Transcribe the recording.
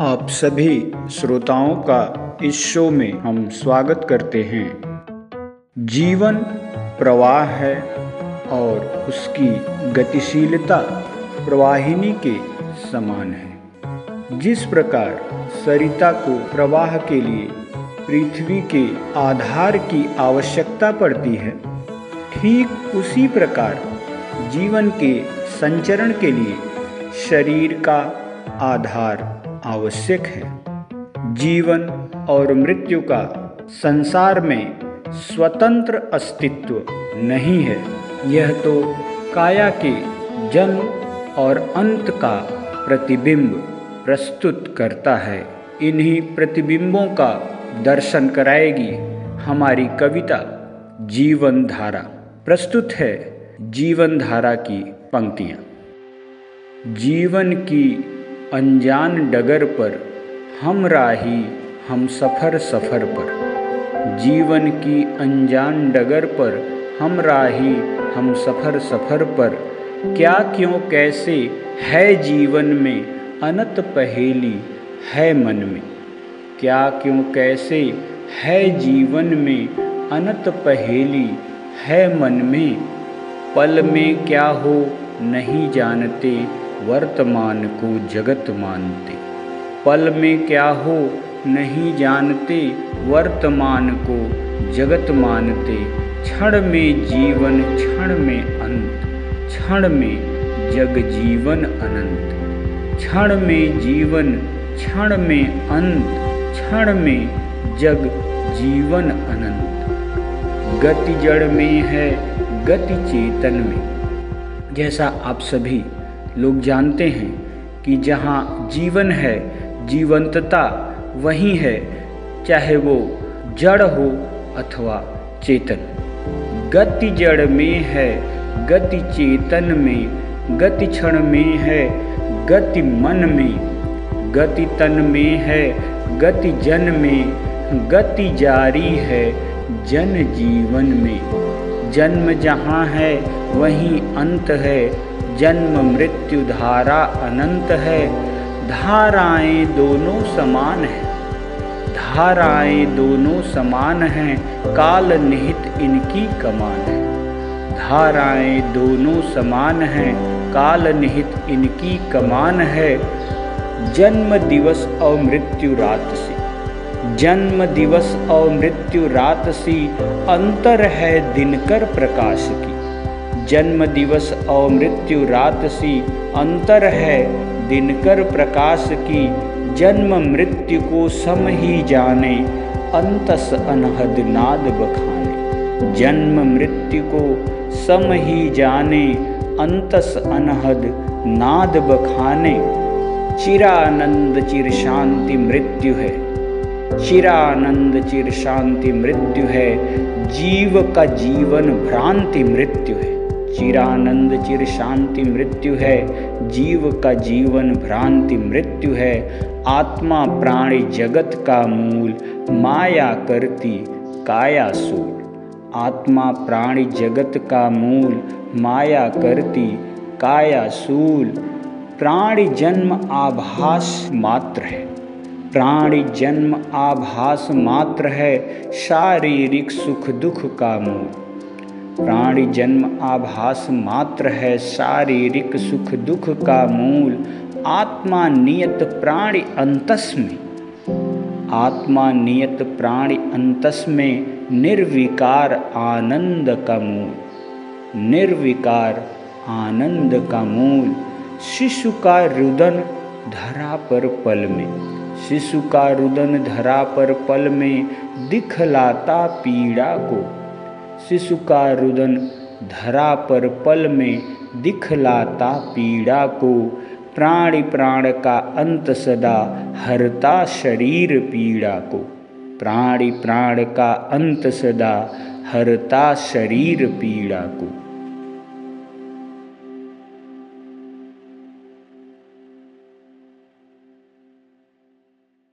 आप सभी श्रोताओं का इस शो में हम स्वागत करते हैं। जीवन प्रवाह है और उसकी गतिशीलता प्रवाहिनी के समान है। जिस प्रकार सरिता को प्रवाह के लिए पृथ्वी के आधार की आवश्यकता पड़ती है, ठीक उसी प्रकार जीवन के संचरण के लिए शरीर का आधार आवश्यक है। जीवन और मृत्यु का संसार में स्वतंत्र अस्तित्व नहीं है। यह तो काया के जन्म और अंत का प्रतिबिंब प्रस्तुत करता है। इन्हीं प्रतिबिंबों का दर्शन कराएगी हमारी कविता जीवन धारा प्रस्तुत है जीवन धारा की पंक्तियाँ। जीवन की अनजान डगर पर, हम राही, हम सफ़र सफ़र पर। जीवन की अनजान डगर पर, हम राही, हम सफ़र सफ़र पर। क्या, क्यों, कैसे है जीवन में अनत पहेली है मन में? क्या, क्यों, कैसे है जीवन में अनत पहेली है मन में? पल में क्या हो, नहीं जानते वर्तमान को जगत मानते। पल में क्या हो नहीं जानते, वर्तमान को जगत मानते। क्षण में जीवन, क्षण में अंत। क्षण में जग जीवन अनंत। क्षण में जीवन, क्षण में अंत। क्षण में जग जीवन अनंत। गति जड़ में है, गति चेतन में। जैसा आप सभी लोग जानते हैं कि जहाँ जीवन है, जीवंतता वही है, चाहे वो जड़ हो अथवा चेतन। गति जड़ में है, गति चेतन में, गति क्षण में है, गति मन में, गति तन में है, गति जन में, गति जारी है, जन जीवन में। जन्म जहाँ है, वहीं अंत है जन्म मृत्यु धारा अनंत है। धाराएँ दोनों समान हैं। धाराएँ दोनों समान हैं। काल निहित इनकी कमान है। धाराएँ दोनों समान हैं। काल निहित इनकी कमान है। जन्म दिवस और मृत्यु रात सी। जन्म दिवस और मृत्यु रात सी। अंतर है दिनकर प्रकाश की। जन्म दिवस और मृत्यु रात सी अंतर है। दिनकर प्रकाश की जन्म मृत्यु को सम ही जाने। अंतस अनहद नाद बखाने। जन्म मृत्यु को सम ही जाने। अंतस अनहद नाद बखाने। चिरानंद चिर शांति मृत्यु है। चिरानंद चिर शांति मृत्यु है। जीव का जीवन भ्रांति मृत्यु है। चिरानंद चिर शांति मृत्यु है, जीव का जीवन भ्रांति मृत्यु है, आत्मा प्राणी जगत का मूल, माया करती काया सूल। आत्मा प्राणी जगत का मूल, माया करती काया सूल। प्राणी जन्म आभास मात्र है। प्राणी जन्म आभास मात्र है, शारीरिक सुख दुख का मूल। प्राणी जन्म आभास मात्र है, शारीरिक सुख दुख का मूल। आत्मा नियत प्राणी अंतस में। आत्मा नियत प्राणी अंतस में निर्विकार आनंद का मूल। निर्विकार आनंद का मूल। शिशु का रुदन धरा पर पल में। शिशु का रुदन धरा पर पल में दिखलाता पीड़ा को शिशु का रुदन धरा पर पल में दिखलाता पीड़ा को। प्राणी प्राण का अंत सदा हरता शरीर पीड़ा को। प्राणी प्राण का अंत सदा हरता शरीर पीड़ा को।